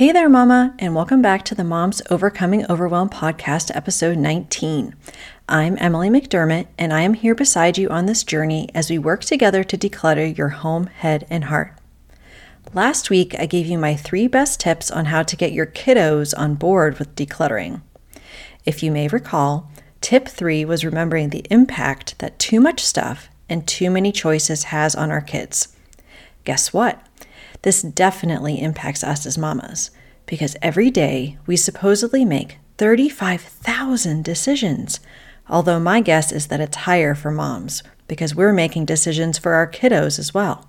Hey there, Mama, and welcome back to the Moms Overcoming Overwhelm podcast, episode 19. I'm Emily McDermott, and I am here beside you on this journey as we work together to declutter your home, head, and heart. Last week, I gave you my three best tips on how to get your kiddos on board with decluttering. If you may recall, tip three was remembering the impact that too much stuff and too many choices has on our kids. Guess what? This definitely impacts us as mamas because every day we supposedly make 35,000 decisions. Although my guess is that it's higher for moms because we're making decisions for our kiddos as well.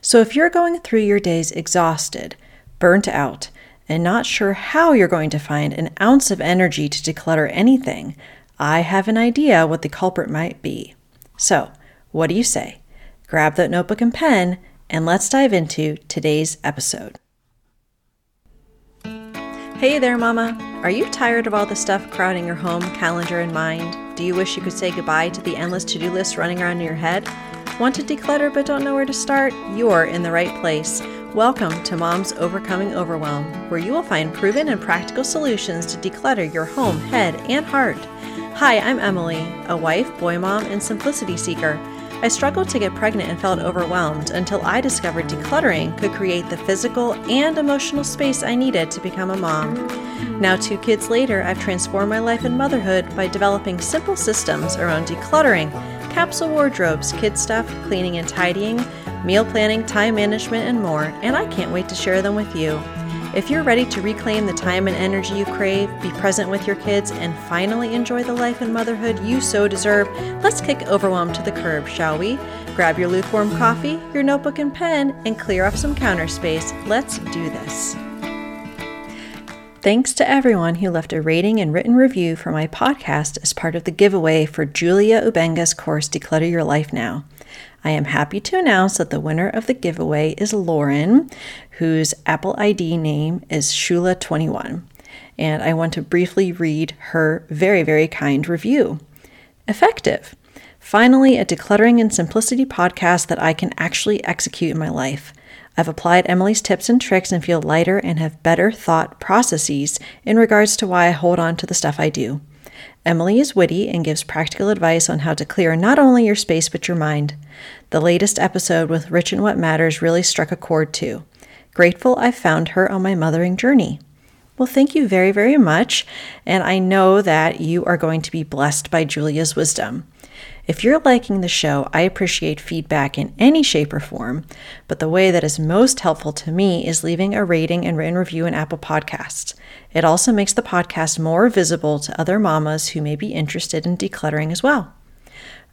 So if you're going through your days exhausted, burnt out, and not sure how you're going to find an ounce of energy to declutter anything, I have an idea what the culprit might be. So, what do you say? Grab that notebook and pen and let's dive into today's episode. Hey there, Mama. Are you tired of all the stuff crowding your home, calendar, and mind? Do you wish you could say goodbye to the endless to do list running around in your head? Want to declutter but don't know where to start? You're in the right place. Welcome to Mom's Overcoming Overwhelm, where you will find proven and practical solutions to declutter your home, head, and heart. Hi, I'm Emily, a wife, boy mom, and simplicity seeker. I struggled to get pregnant and felt overwhelmed until I discovered decluttering could create the physical and emotional space I needed to become a mom. Now, two kids later, I've transformed my life in motherhood by developing simple systems around decluttering, capsule wardrobes, kid stuff, cleaning and tidying, meal planning, time management, and more, and I can't wait to share them with you. If you're ready to reclaim the time and energy you crave, be present with your kids, and finally enjoy the life and motherhood you so deserve, let's kick overwhelm to the curb, shall we? Grab your lukewarm coffee, your notebook and pen, and clear off some counter space. Let's do this. Thanks to everyone who left a rating and written review for my podcast as part of the giveaway for Julia Ubbenga's course Declutter Your Life Now. I am happy to announce that the winner of the giveaway is Lauren, whose Apple ID name is Shula21. And I want to briefly read her very, very kind review. Effective. Finally, a decluttering and simplicity podcast that I can actually execute in my life. I've applied Emily's tips and tricks and feel lighter and have better thought processes in regards to why I hold on to the stuff I do. Emily is witty and gives practical advice on how to clear not only your space but your mind. The latest episode with Rich and What Matters really struck a chord too. Grateful I found her on my mothering journey. Well, thank you very, very much. And I know that you are going to be blessed by Julia's wisdom. If you're liking the show, I appreciate feedback in any shape or form, but the way that is most helpful to me is leaving a rating and written review in Apple Podcasts. It also makes the podcast more visible to other mamas who may be interested in decluttering as well.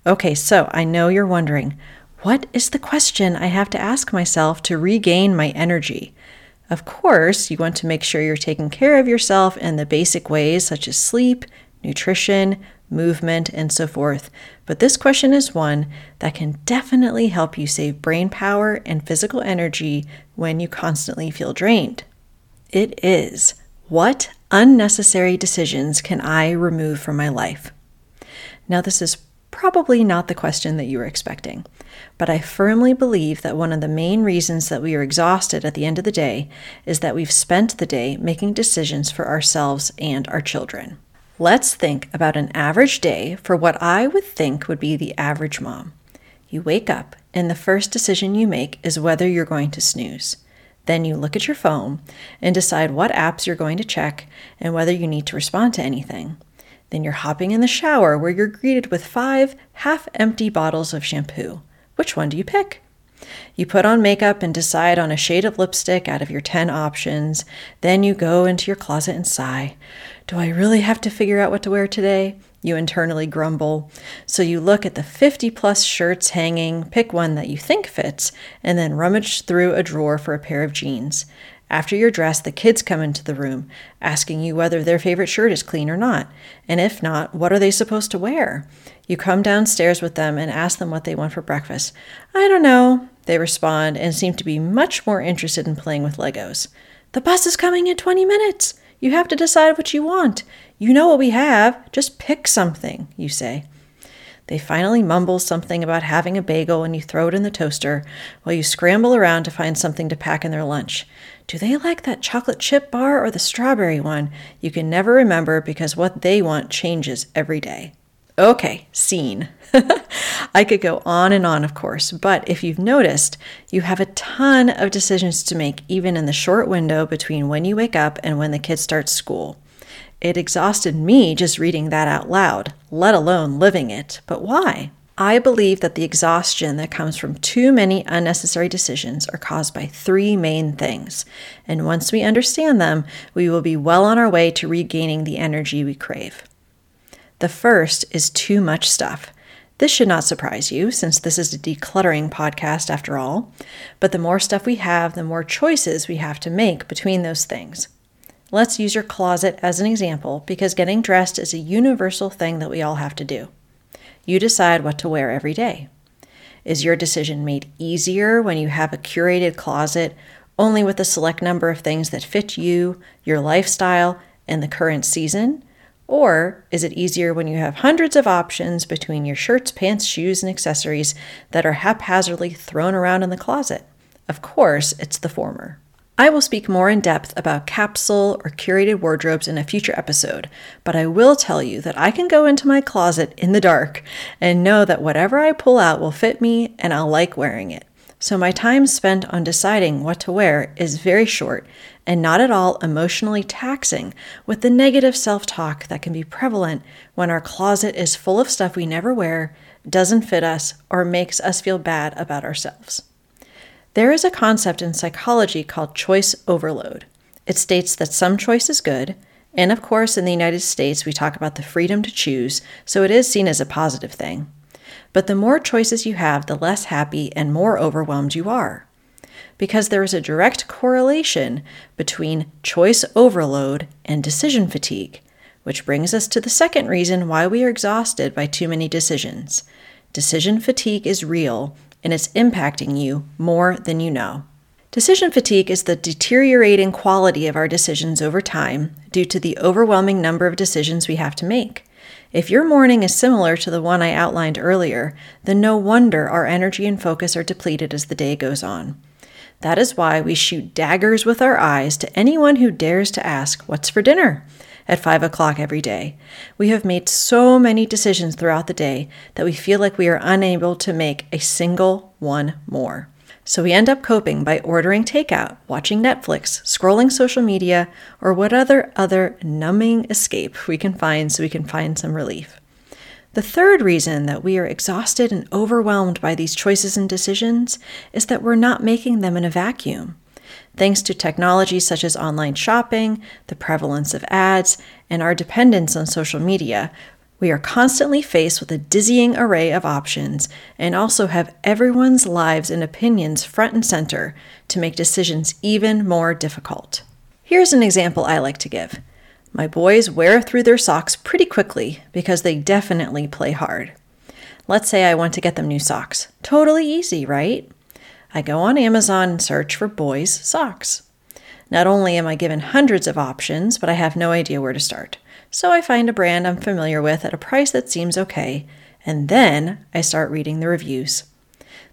Okay, so I know you're wondering what is the question I have to ask myself to regain my energy? Of course, you want to make sure you're taking care of yourself in the basic ways such as sleep, nutrition, movement, and so forth. But this question is one that can definitely help you save brain power and physical energy when you constantly feel drained. It is what unnecessary decisions can I remove from my life? Now, this is probably not the question that you were expecting, but I firmly believe that one of the main reasons that we are exhausted at the end of the day is that we've spent the day making decisions for ourselves and our children. Let's think about an average day for what I would think would be the average mom. You wake up, and the first decision you make is whether you're going to snooze. Then you look at your phone and decide what apps you're going to check and whether you need to respond to anything. Then you're hopping in the shower where you're greeted with five half empty bottles of shampoo. Which one do you pick? You put on makeup and decide on a shade of lipstick out of your 10 options. Then you go into your closet and sigh. Do I really have to figure out what to wear today? You internally grumble. So you look at the 50 plus shirts hanging, pick one that you think fits, and then rummage through a drawer for a pair of jeans. After you're dressed, the kids come into the room, asking you whether their favorite shirt is clean or not. And if not, what are they supposed to wear? You come downstairs with them and ask them what they want for breakfast. I don't know, they respond and seem to be much more interested in playing with Legos. The bus is coming in 20 minutes. You have to decide what you want. You know what we have. Just pick something, you say. They finally mumble something about having a bagel and you throw it in the toaster while you scramble around to find something to pack in their lunch. Do they like that chocolate chip bar or the strawberry one? You can never remember because what they want changes every day. Okay, scene. I could go on and on, of course, but if you've noticed, you have a ton of decisions to make even in the short window between when you wake up and when the kids start school. It exhausted me just reading that out loud, let alone living it. But why? I believe that the exhaustion that comes from too many unnecessary decisions are caused by three main things. And once we understand them, we will be well on our way to regaining the energy we crave. The first is too much stuff. This should not surprise you, since this is a decluttering podcast after all. But the more stuff we have, the more choices we have to make between those things. Let's use your closet as an example because getting dressed is a universal thing that we all have to do. You decide what to wear every day. Is your decision made easier when you have a curated closet only with a select number of things that fit you, your lifestyle, and the current season? Or is it easier when you have hundreds of options between your shirts, pants, shoes, and accessories that are haphazardly thrown around in the closet? Of course, it's the former. I will speak more in depth about capsule or curated wardrobes in a future episode, but I will tell you that I can go into my closet in the dark and know that whatever I pull out will fit me and I'll like wearing it. So my time spent on deciding what to wear is very short and not at all emotionally taxing with the negative self talk that can be prevalent when our closet is full of stuff we never wear, doesn't fit us, or makes us feel bad about ourselves. There is a concept in psychology called choice overload. It states that some choice is good, and of course, in the United States, we talk about the freedom to choose, so it is seen as a positive thing. But the more choices you have, the less happy and more overwhelmed you are. Because there is a direct correlation between choice overload and decision fatigue, which brings us to the second reason why we are exhausted by too many decisions. Decision fatigue is real and it's impacting you more than you know. Decision fatigue is the deteriorating quality of our decisions over time due to the overwhelming number of decisions we have to make. If your morning is similar to the one I outlined earlier, then no wonder our energy and focus are depleted as the day goes on. That is why we shoot daggers with our eyes to anyone who dares to ask, What's for dinner? at 5 o'clock every day. We have made so many decisions throughout the day that we feel like we are unable to make a single one more. So we end up coping by ordering takeout, watching Netflix, scrolling social media, or what other other numbing escape we can find so we can find some relief. The third reason that we are exhausted and overwhelmed by these choices and decisions is that we're not making them in a vacuum. Thanks to technologies such as online shopping, the prevalence of ads, and our dependence on social media, we are constantly faced with a dizzying array of options and also have everyone's lives and opinions front and center to make decisions even more difficult. Here's an example I like to give. My boys wear through their socks pretty quickly because they definitely play hard. Let's say I want to get them new socks. Totally easy, right? I go on Amazon and search for boys' socks. Not only am I given hundreds of options, but I have no idea where to start. So I find a brand I'm familiar with at a price that seems okay, and then I start reading the reviews.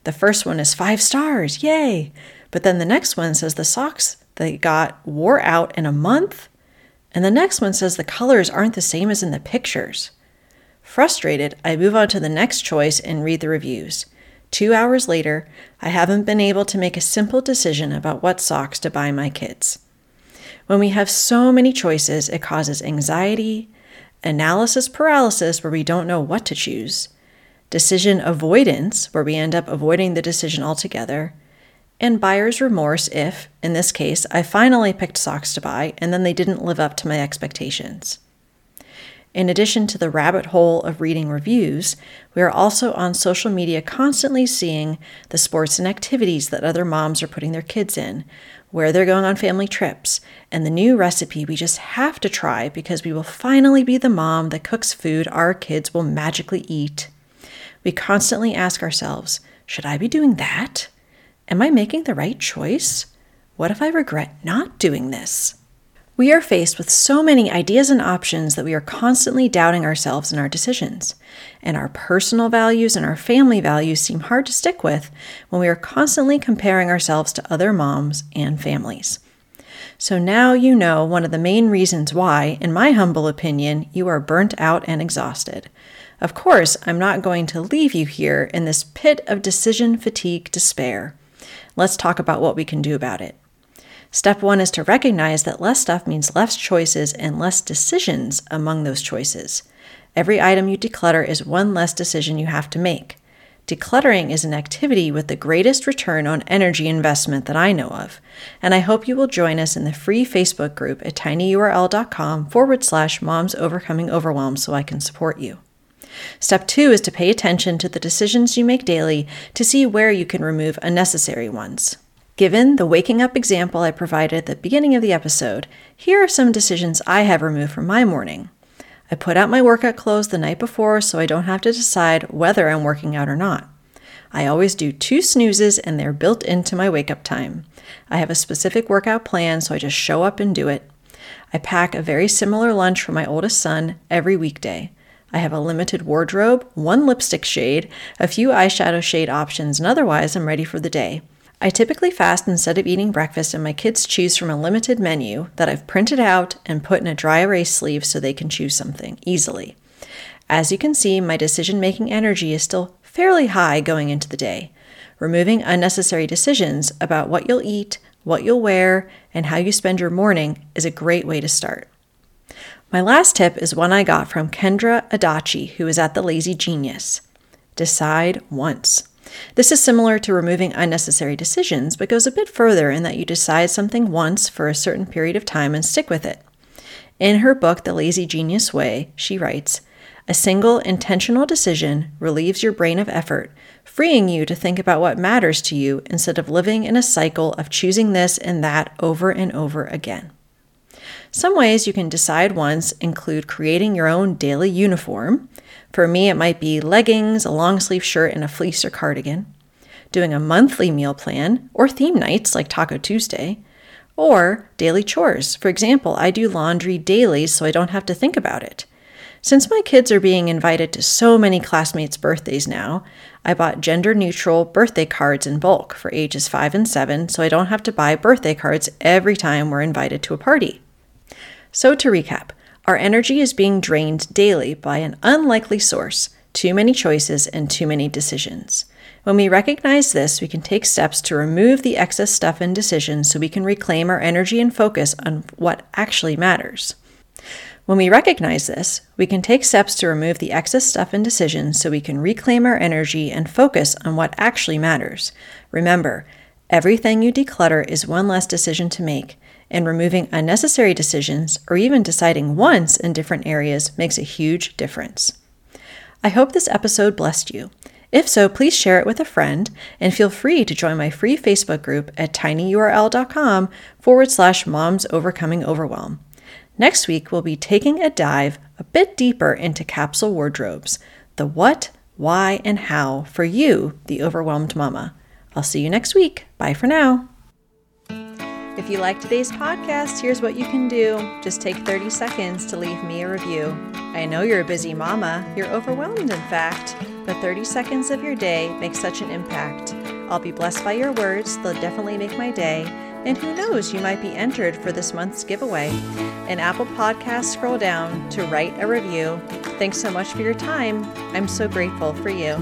The first one is five stars, yay! But then the next one says the socks they got wore out in a month, and the next one says the colors aren't the same as in the pictures. Frustrated, I move on to the next choice and read the reviews. Two hours later, I haven't been able to make a simple decision about what socks to buy my kids. When we have so many choices, it causes anxiety, analysis paralysis, where we don't know what to choose, decision avoidance, where we end up avoiding the decision altogether, and buyer's remorse if, in this case, I finally picked socks to buy and then they didn't live up to my expectations. In addition to the rabbit hole of reading reviews, we are also on social media constantly seeing the sports and activities that other moms are putting their kids in, where they're going on family trips, and the new recipe we just have to try because we will finally be the mom that cooks food our kids will magically eat. We constantly ask ourselves, should I be doing that? Am I making the right choice? What if I regret not doing this? We are faced with so many ideas and options that we are constantly doubting ourselves and our decisions. And our personal values and our family values seem hard to stick with when we are constantly comparing ourselves to other moms and families. So now you know one of the main reasons why, in my humble opinion, you are burnt out and exhausted. Of course, I'm not going to leave you here in this pit of decision fatigue despair. Let's talk about what we can do about it. Step one is to recognize that less stuff means less choices and less decisions among those choices. Every item you declutter is one less decision you have to make. Decluttering is an activity with the greatest return on energy investment that I know of, and I hope you will join us in the free Facebook group at tinyurl.com forward slash moms overcoming overwhelm so I can support you. Step two is to pay attention to the decisions you make daily to see where you can remove unnecessary ones. Given the waking up example I provided at the beginning of the episode, here are some decisions I have removed from my morning. I put out my workout clothes the night before so I don't have to decide whether I'm working out or not. I always do two snoozes and they're built into my wake up time. I have a specific workout plan, so I just show up and do it. I pack a very similar lunch for my oldest son every weekday. I have a limited wardrobe, one lipstick shade, a few eyeshadow shade options, and otherwise I'm ready for the day. I typically fast instead of eating breakfast, and my kids choose from a limited menu that I've printed out and put in a dry erase sleeve so they can choose something easily. As you can see, my decision making energy is still fairly high going into the day. Removing unnecessary decisions about what you'll eat, what you'll wear, and how you spend your morning is a great way to start. My last tip is one I got from Kendra Adachi, who is at The Lazy Genius. Decide once. This is similar to removing unnecessary decisions, but goes a bit further in that you decide something once for a certain period of time and stick with it. In her book, The Lazy Genius Way, she writes A single intentional decision relieves your brain of effort, freeing you to think about what matters to you instead of living in a cycle of choosing this and that over and over again. Some ways you can decide once include creating your own daily uniform. For me, it might be leggings, a long sleeve shirt, and a fleece or cardigan. Doing a monthly meal plan, or theme nights like Taco Tuesday, or daily chores. For example, I do laundry daily so I don't have to think about it. Since my kids are being invited to so many classmates' birthdays now, I bought gender neutral birthday cards in bulk for ages 5 and 7 so I don't have to buy birthday cards every time we're invited to a party. So, to recap, our energy is being drained daily by an unlikely source, too many choices, and too many decisions. When we recognize this, we can take steps to remove the excess stuff and decisions so we can reclaim our energy and focus on what actually matters. When we recognize this, we can take steps to remove the excess stuff and decisions so we can reclaim our energy and focus on what actually matters. Remember, everything you declutter is one less decision to make, and removing unnecessary decisions or even deciding once in different areas makes a huge difference. I hope this episode blessed you. If so, please share it with a friend and feel free to join my free Facebook group at tinyurl.com forward slash moms overcoming overwhelm. Next week, we'll be taking a dive a bit deeper into capsule wardrobes the what, why, and how for you, the overwhelmed mama. I'll see you next week. Bye for now. If you like today's podcast, here's what you can do. Just take 30 seconds to leave me a review. I know you're a busy mama, you're overwhelmed, in fact, but 30 seconds of your day makes such an impact. I'll be blessed by your words, they'll definitely make my day. And who knows, you might be entered for this month's giveaway. In Apple Podcasts, scroll down to write a review. Thanks so much for your time. I'm so grateful for you.